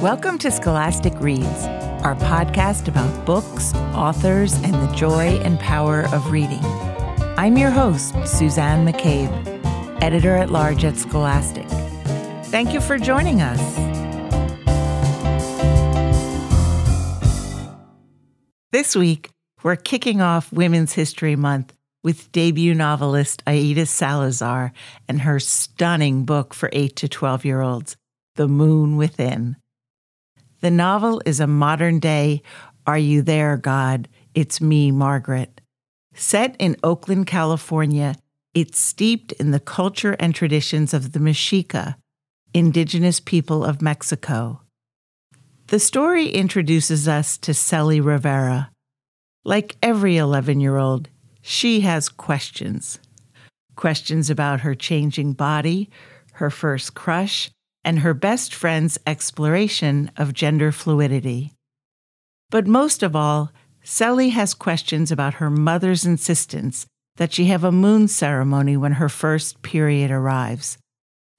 Welcome to Scholastic Reads, our podcast about books, authors, and the joy and power of reading. I'm your host, Suzanne McCabe, editor at large at Scholastic. Thank you for joining us. This week, we're kicking off Women's History Month with debut novelist Aida Salazar and her stunning book for 8 to 12 year olds, The Moon Within. The novel is a modern day Are You There, God? It's Me, Margaret. Set in Oakland, California, it's steeped in the culture and traditions of the Mexica, indigenous people of Mexico. The story introduces us to Celi Rivera. Like every 11 year old, she has questions. Questions about her changing body, her first crush, and her best friend's exploration of gender fluidity. But most of all, Celi has questions about her mother's insistence that she have a moon ceremony when her first period arrives,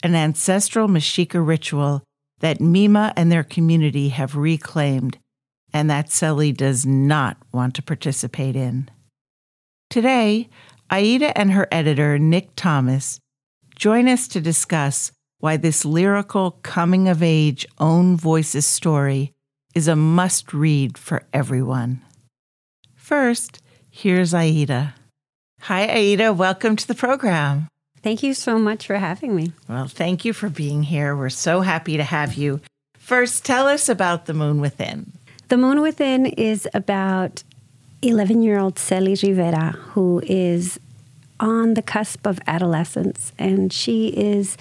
an ancestral Mexica ritual that Mima and their community have reclaimed and that Celi does not want to participate in. Today, Aida and her editor, Nick Thomas, join us to discuss why this lyrical coming of age own voices story is a must read for everyone. First, here's Aida. Hi, Aida. Welcome to the program. Thank you so much for having me. Well, thank you for being here. We're so happy to have you. First, tell us about The Moon Within. The Moon Within is about 11 year old Celi Rivera, who is on the cusp of adolescence, and she is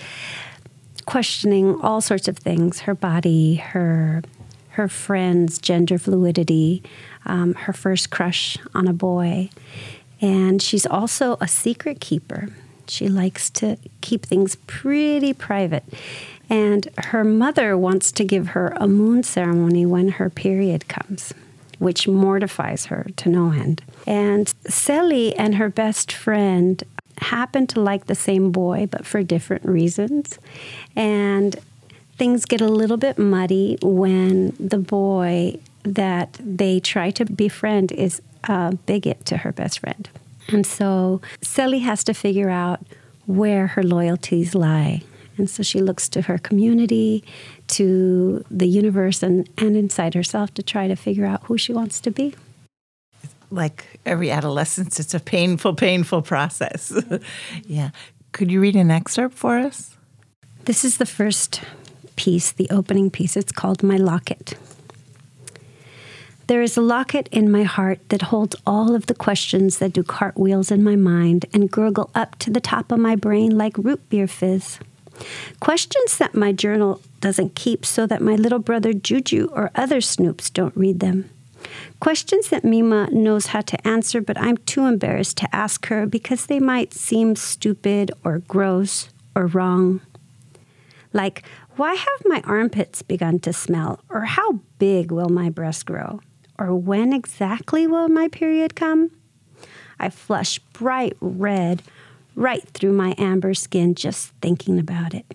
questioning all sorts of things her body, her, her friends, gender fluidity, um, her first crush on a boy. And she's also a secret keeper. She likes to keep things pretty private. And her mother wants to give her a moon ceremony when her period comes, which mortifies her to no end. And Celi and her best friend happen to like the same boy, but for different reasons. And things get a little bit muddy when the boy that they try to befriend is a bigot to her best friend. And so Celi has to figure out where her loyalties lie. And so she looks to her community, to the universe, and, and inside herself to try to figure out who she wants to be. Like every adolescence, it's a painful, painful process. yeah. Could you read an excerpt for us? This is the first piece, the opening piece. It's called My Locket. There is a locket in my heart that holds all of the questions that do cartwheels in my mind and gurgle up to the top of my brain like root beer fizz. Questions that my journal doesn't keep so that my little brother Juju or other snoops don't read them. Questions that Mima knows how to answer, but I'm too embarrassed to ask her because they might seem stupid or gross or wrong. Like, why have my armpits begun to smell? Or how big will my breast grow? or when exactly will my period come? I flush bright red right through my amber skin just thinking about it.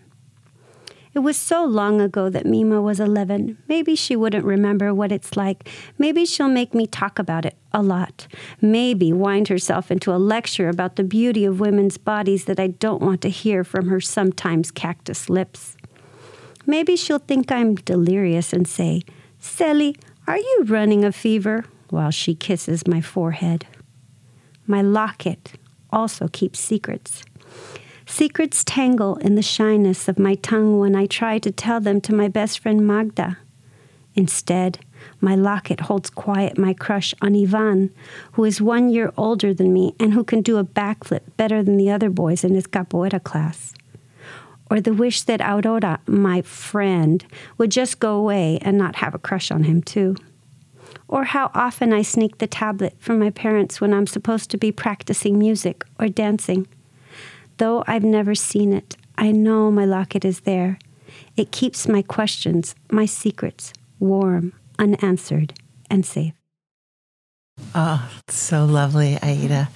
It was so long ago that Mima was 11. Maybe she wouldn't remember what it's like. Maybe she'll make me talk about it a lot. Maybe wind herself into a lecture about the beauty of women's bodies that I don't want to hear from her sometimes cactus lips. Maybe she'll think I'm delirious and say, Celi, are you running a fever? while she kisses my forehead. My locket also keeps secrets. Secrets tangle in the shyness of my tongue when I try to tell them to my best friend Magda. Instead, my locket holds quiet my crush on Ivan, who is one year older than me and who can do a backflip better than the other boys in his capoeira class. Or the wish that Aurora, my friend, would just go away and not have a crush on him, too. Or how often I sneak the tablet from my parents when I'm supposed to be practicing music or dancing. Though I've never seen it, I know my locket is there. It keeps my questions, my secrets, warm, unanswered, and safe. Oh, so lovely, Aida.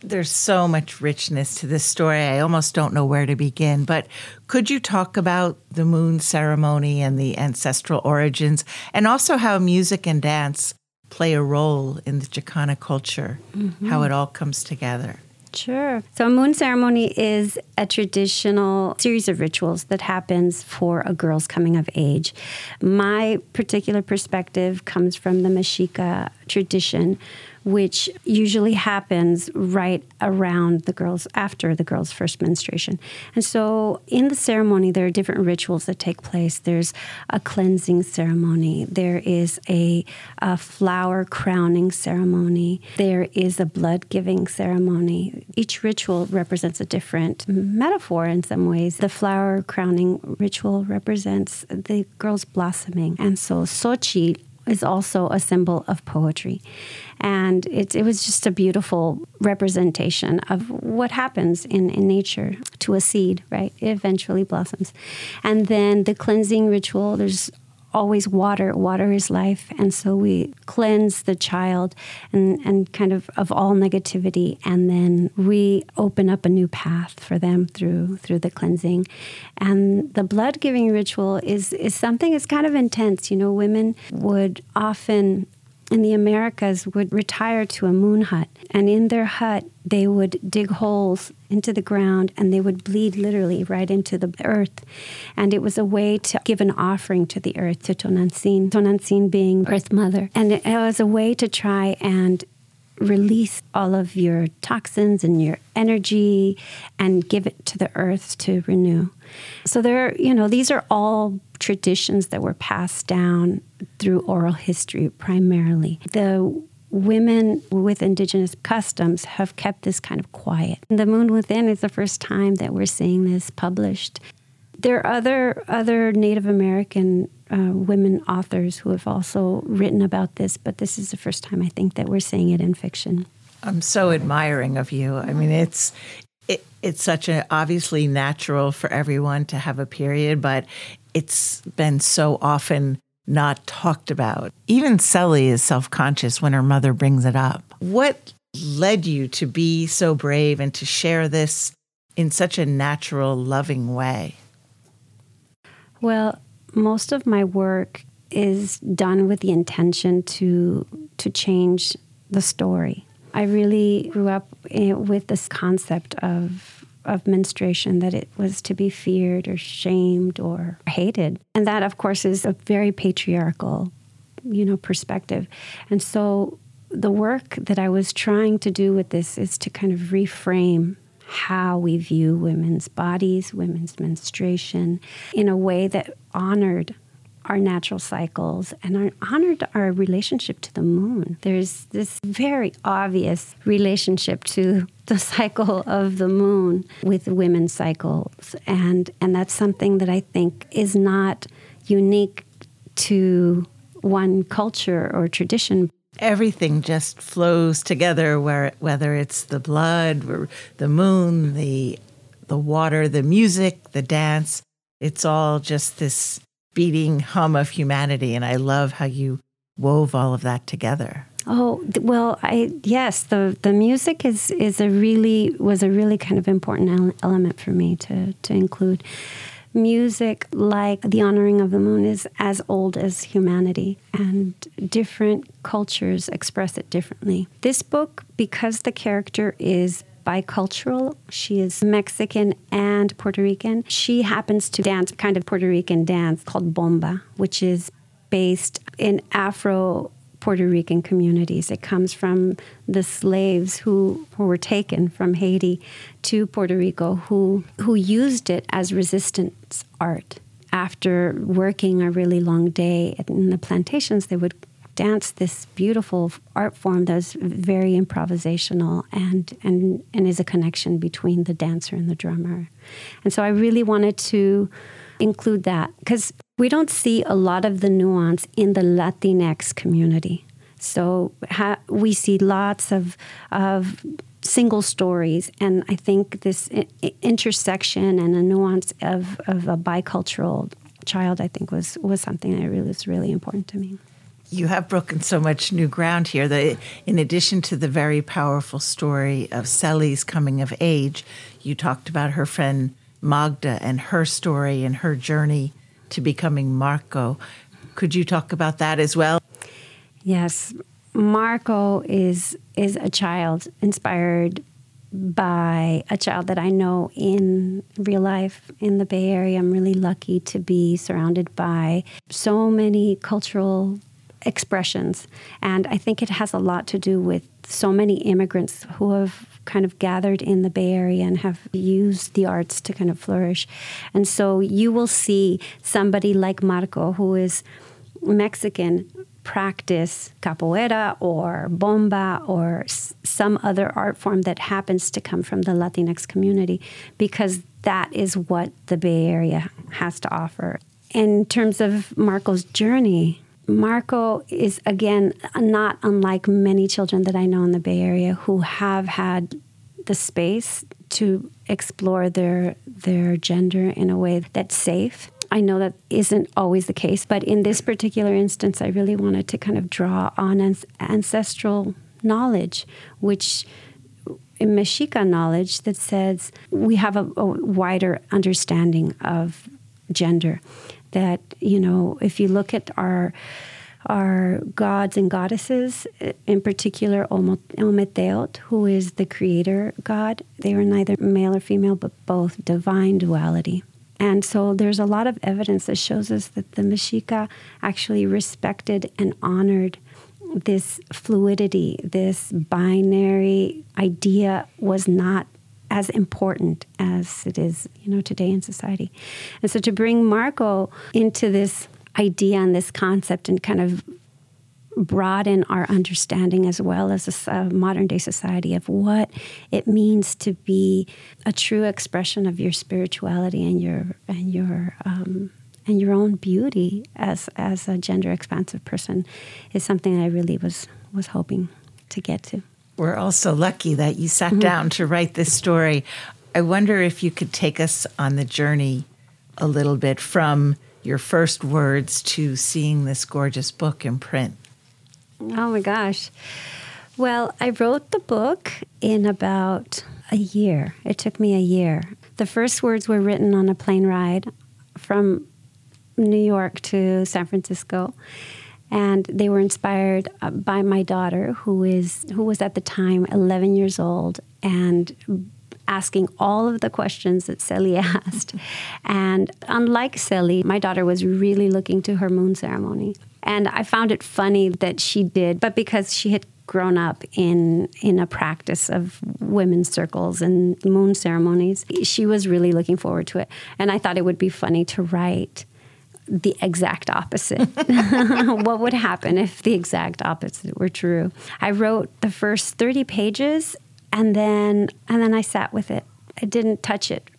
There's so much richness to this story. I almost don't know where to begin. But could you talk about the moon ceremony and the ancestral origins, and also how music and dance play a role in the Chicana culture, mm-hmm. how it all comes together? Sure. So, a moon ceremony is a traditional series of rituals that happens for a girl's coming of age. My particular perspective comes from the Mexica tradition, which usually happens right around the girl's after the girl's first menstruation. And so in the ceremony there are different rituals that take place. There's a cleansing ceremony, there is a, a flower crowning ceremony, there is a blood giving ceremony. Each ritual represents a different metaphor in some ways. The flower crowning ritual represents the girl's blossoming. And so Xochitl is also a symbol of poetry. And it, it was just a beautiful representation of what happens in, in nature to a seed, right? It eventually blossoms. And then the cleansing ritual, there's always water. Water is life. And so we cleanse the child and, and kind of of all negativity. And then we open up a new path for them through through the cleansing. And the blood giving ritual is, is something that's kind of intense. You know, women would often in the Americas would retire to a moon hut. And in their hut, they would dig holes into the ground and they would bleed literally right into the earth. And it was a way to give an offering to the earth, to Tonantzin, Tonantzin being Earth Mother. And it was a way to try and release all of your toxins and your energy and give it to the earth to renew. So there, you know, these are all traditions that were passed down through oral history primarily. The women with indigenous customs have kept this kind of quiet. The Moon Within is the first time that we're seeing this published. There are other other Native American uh, women authors who have also written about this, but this is the first time I think that we're seeing it in fiction. I'm so admiring of you. I mean, it's it, it's such a obviously natural for everyone to have a period, but it's been so often not talked about. Even Celi is self conscious when her mother brings it up. What led you to be so brave and to share this in such a natural, loving way? Well, most of my work is done with the intention to to change the story. I really grew up eh, with this concept of of menstruation that it was to be feared or shamed or hated. And that of course is a very patriarchal, you know, perspective. And so the work that I was trying to do with this is to kind of reframe how we view women's bodies, women's menstruation in a way that honored our natural cycles and our, honored our relationship to the moon. There's this very obvious relationship to the cycle of the moon with women's cycles, and and that's something that I think is not unique to one culture or tradition. Everything just flows together, where whether it's the blood, the moon, the the water, the music, the dance. It's all just this beating hum of humanity. And I love how you wove all of that together. Oh well, I yes, the the music is is a really was a really kind of important element for me to to include. Music, like the honoring of the moon, is as old as humanity, and different cultures express it differently. This book, because the character is bicultural. She is Mexican and Puerto Rican. She happens to dance kind of Puerto Rican dance called bomba, which is based in Afro Puerto Rican communities. It comes from the slaves who, who were taken from Haiti to Puerto Rico who, who used it as resistance art. After working a really long day in the plantations, they would dance this beautiful art form that's very improvisational and, and, and is a connection between the dancer and the drummer. And so I really wanted to include that because we don't see a lot of the nuance in the Latinx community. So ha- we see lots of, of single stories, and I think this I- intersection and a nuance of, of a bicultural child, I think, was, was something that really was really important to me. You have broken so much new ground here that, in addition to the very powerful story of Celi's coming of age, you talked about her friend Magda and her story and her journey to becoming Marco. Could you talk about that as well? Yes. Marco is is a child inspired by a child that I know in real life in the Bay Area. I'm really lucky to be surrounded by so many cultural expressions. And I think it has a lot to do with so many immigrants who have kind of gathered in the Bay Area and have used the arts to kind of flourish. And so you will see somebody like Marco, who is Mexican, practice capoeira or bomba or s- some other art form that happens to come from the Latinx community because that is what the Bay Area has to offer. In terms of Marco's journey, Marco is again not unlike many children that I know in the Bay Area who have had the space to explore their their gender in a way that's safe I know that isn't always the case, but in this particular instance, I really wanted to kind of draw on ancestral knowledge, which in Mexica knowledge that says we have a, a wider understanding of gender. That you know, if you look at our our gods and goddesses, in particular Ometeotl, who is the creator god. They are neither male or female, but both divine duality. And so there's a lot of evidence that shows us that the Mexica actually respected and honored this fluidity, this binary idea was not as important as it is, you know, today in society. And so to bring Marco into this idea and this concept and kind of broaden our understanding as well as a, modern day society of what it means to be a true expression of your spirituality and your and your um, and your own beauty as as a gender expansive person is something I really was was hoping to get to. We're also lucky that you sat mm-hmm. down to write this story. I wonder if you could take us on the journey a little bit from your first words to seeing this gorgeous book in print. Oh my gosh. Well, I wrote the book in about a year. It took me a year. The first words were written on a plane ride from New York to San Francisco. And they were inspired uh, by my daughter, who is who was at the time 11 years old, and asking all of the questions that Celi asked. And unlike Celi, my daughter was really looking to her moon ceremony. And I found it funny that she did, but because she had grown up in in a practice of women's circles and moon ceremonies, she was really looking forward to it. And I thought it would be funny to write the exact opposite. what would happen if the exact opposite were true? I wrote the first 30 pages and then and then I sat with it. I didn't touch it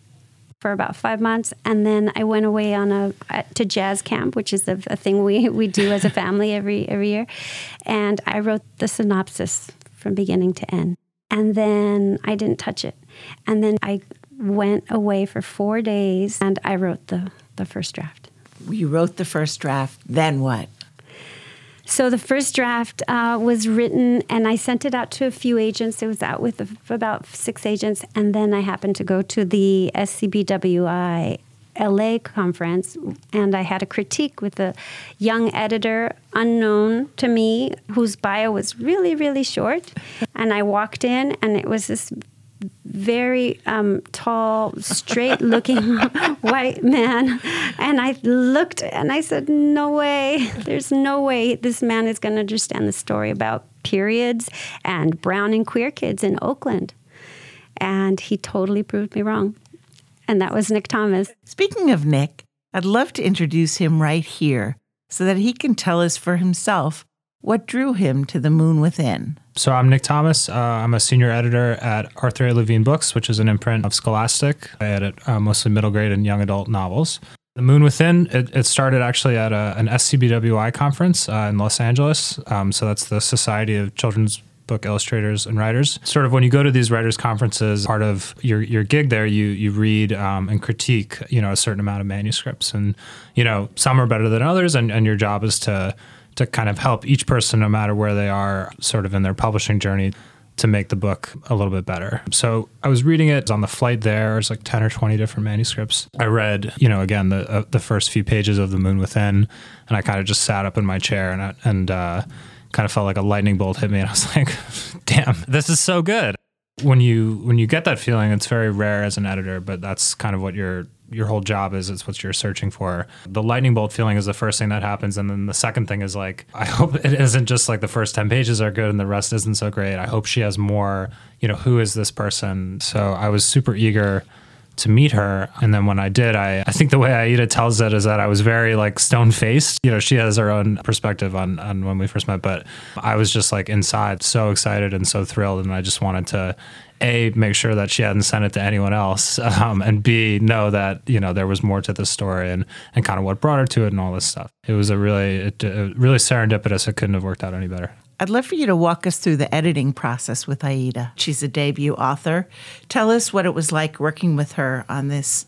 for about five months, and then I went away on a to jazz camp, which is a, a thing we we do as a family every every year, and I wrote the synopsis from beginning to end, and then I didn't touch it, and then I went away for four days, and I wrote the the first draft. You wrote the first draft. Then what? So the first draft uh, was written, and I sent it out to a few agents. It was out with about six agents, and then I happened to go to the SCBWI LA conference, and I had a critique with a young editor, unknown to me, whose bio was really, really short. And I walked in, and it was this very um, tall, straight looking white man. And I looked and I said, No way, there's no way this man is going to understand the story about periods and brown and queer kids in Oakland. And he totally proved me wrong. And that was Nick Thomas. Speaking of Nick, I'd love to introduce him right here so that he can tell us for himself what drew him to the moon within. So I'm Nick Thomas. Uh, I'm a senior editor at Arthur A. Levine Books, which is an imprint of Scholastic. I edit uh, mostly middle grade and young adult novels. The Moon Within, it, it started actually at a, an SCBWI conference uh, in Los Angeles. Um, so that's the Society of Children's book illustrators and writers. Sort of when you go to these writers conferences, part of your your gig there, you you read um, and critique, you know, a certain amount of manuscripts, and you know, some are better than others, and, and your job is to to kind of help each person, no matter where they are, sort of in their publishing journey, to make the book a little bit better. So I was reading it on the flight there. There's like 10 or 20 different manuscripts. I read, you know, again, the, uh, the first few pages of The Moon Within, and I kind of just sat up in my chair and, and uh, kind of felt like a lightning bolt hit me. And I was like, damn, this is so good. When you when you get that feeling, it's very rare as an editor, but that's kind of what you're your whole job is it's what you're searching for. The lightning bolt feeling is the first thing that happens, and then the second thing is like I hope it isn't just like the first ten pages are good and the rest isn't so great. I hope she has more. You know, who is this person? So I was super eager to meet her. And then when I did, I, I think the way Aida tells it is that I was very like stone faced. You know, she has her own perspective on, on when we first met, but I was just like inside so excited and so thrilled. And I just wanted to a make sure that she hadn't sent it to anyone else um, and b know that you know there was more to the story and and kind of what brought her to it and all this stuff it was a really it, it really serendipitous it couldn't have worked out any better I'd love for you to walk us through the editing process with Aida. She's a debut author. Tell us what it was like working with her on this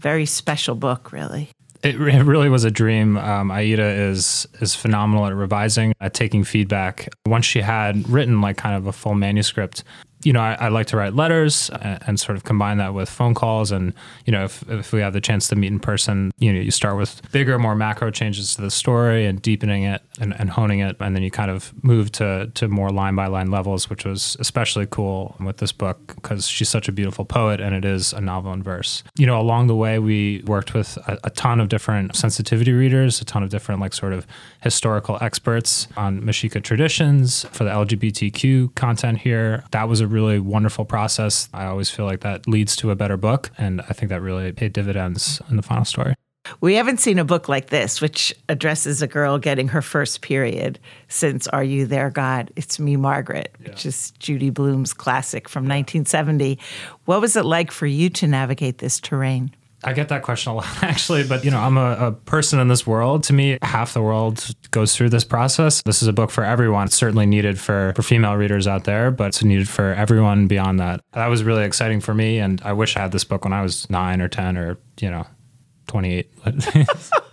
very special book, really. It, it really was a dream. Um, Aida is is phenomenal at revising, at taking feedback. Once she had written like kind of a full manuscript, you know, I, I, like to write letters and, and, sort of combine that with phone calls. And, you know, if, if we have the chance to meet in person, you know, you start with bigger, more macro changes to the story and deepening it and, and honing it. And then you kind of move to, to more line by line levels, which was especially cool with this book because she's such a beautiful poet and it is a novel in verse. You know, along the way, we worked with a, a ton of different sensitivity readers, a ton of different, like, sort of historical experts on Mexica traditions for the LGBTQ content here. That was a really wonderful process. I always feel like that leads to a better book. And I think that really paid dividends in the final story. We haven't seen a book like this, which addresses a girl getting her first period since Are You There, God? It's Me, Margaret, yeah. which is Judy Blume's classic from 1970. What was it like for you to navigate this terrain? I get that question a lot, actually. But, you know, I'm a, a, person in this world. To me, half the world goes through this process. This is a book for everyone. It's certainly needed for, for female readers out there, but it's needed for everyone beyond that. That was really exciting for me. And I wish I had this book when I was nine or 10 or, you know, 28.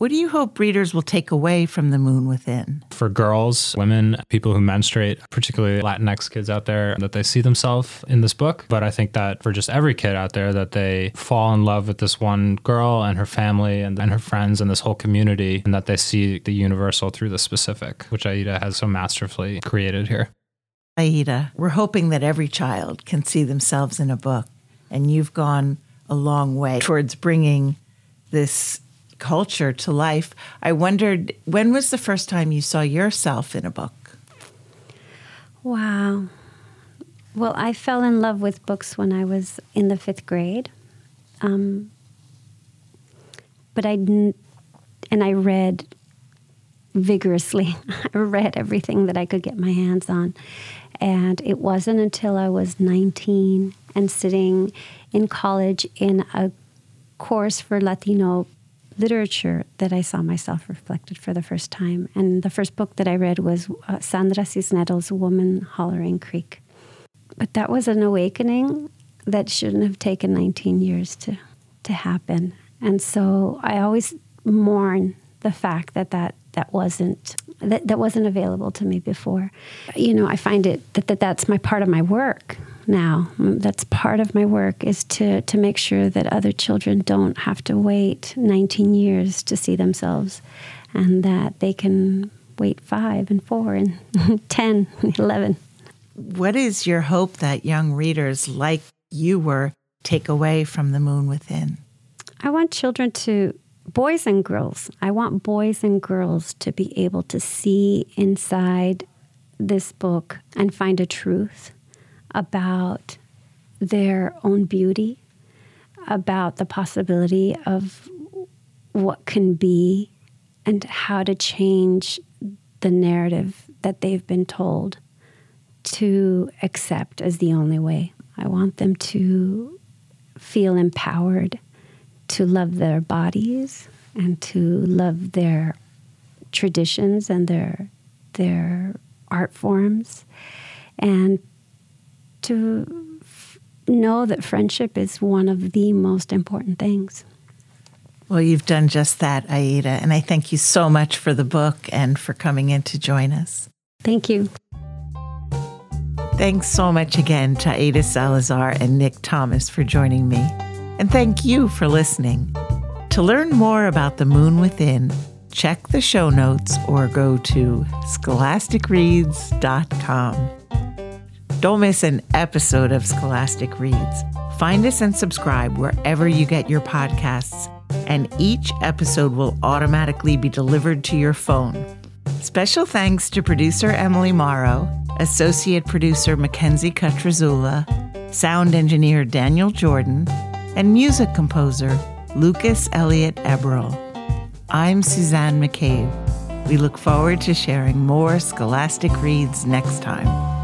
What do you hope readers will take away from The Moon Within? For girls, women, people who menstruate, particularly Latinx kids out there, that they see themselves in this book. But I think that for just every kid out there, that they fall in love with this one girl and her family and, and her friends and this whole community, and that they see the universal through the specific, which Aida has so masterfully created here. Aida, we're hoping that every child can see themselves in a book, and you've gone a long way towards bringing this culture to life. I wondered when was the first time you saw yourself in a book? Wow. Well, I fell in love with books when I was in the fifth grade. Um, but I didn't, and I read vigorously. I read everything that I could get my hands on. And it wasn't until I was 19 and sitting in college in a course for Latino literature that I saw myself reflected for the first time. And the first book that I read was uh, Sandra Cisneros' Woman Hollering Creek. But that was an awakening that shouldn't have taken 19 years to, to happen. And so I always mourn the fact that that, that wasn't that, that wasn't available to me before. You know, I find it that, that that's my part of my work now. That's part of my work is to, to make sure that other children don't have to wait 19 years to see themselves and that they can wait five and four and 10 and 11. What is your hope that young readers like you were take away from The Moon Within? I want children to, boys and girls, I want boys and girls to be able to see inside this book and find a truth about their own beauty, about the possibility of what can be, and how to change the narrative that they've been told to accept as the only way. I want them to feel empowered to love their bodies and to love their traditions and their their art forms and to f- know that friendship is one of the most important things. Well, you've done just that, Aida, and I thank you so much for the book and for coming in to join us. Thank you. Thanks so much again to Aida Salazar and Nick Thomas for joining me. And thank you for listening. To learn more about The Moon Within, check the show notes or go to scholasticreads.com. Don't miss an episode of Scholastic Reads. Find us and subscribe wherever you get your podcasts, and each episode will automatically be delivered to your phone. Special thanks to producer Emily Morrow, associate producer Mackenzie Cutrazula, sound engineer Daniel Jordan, and music composer Lucas Elliott Eberl. I'm Suzanne McCabe. We look forward to sharing more scholastic reads next time.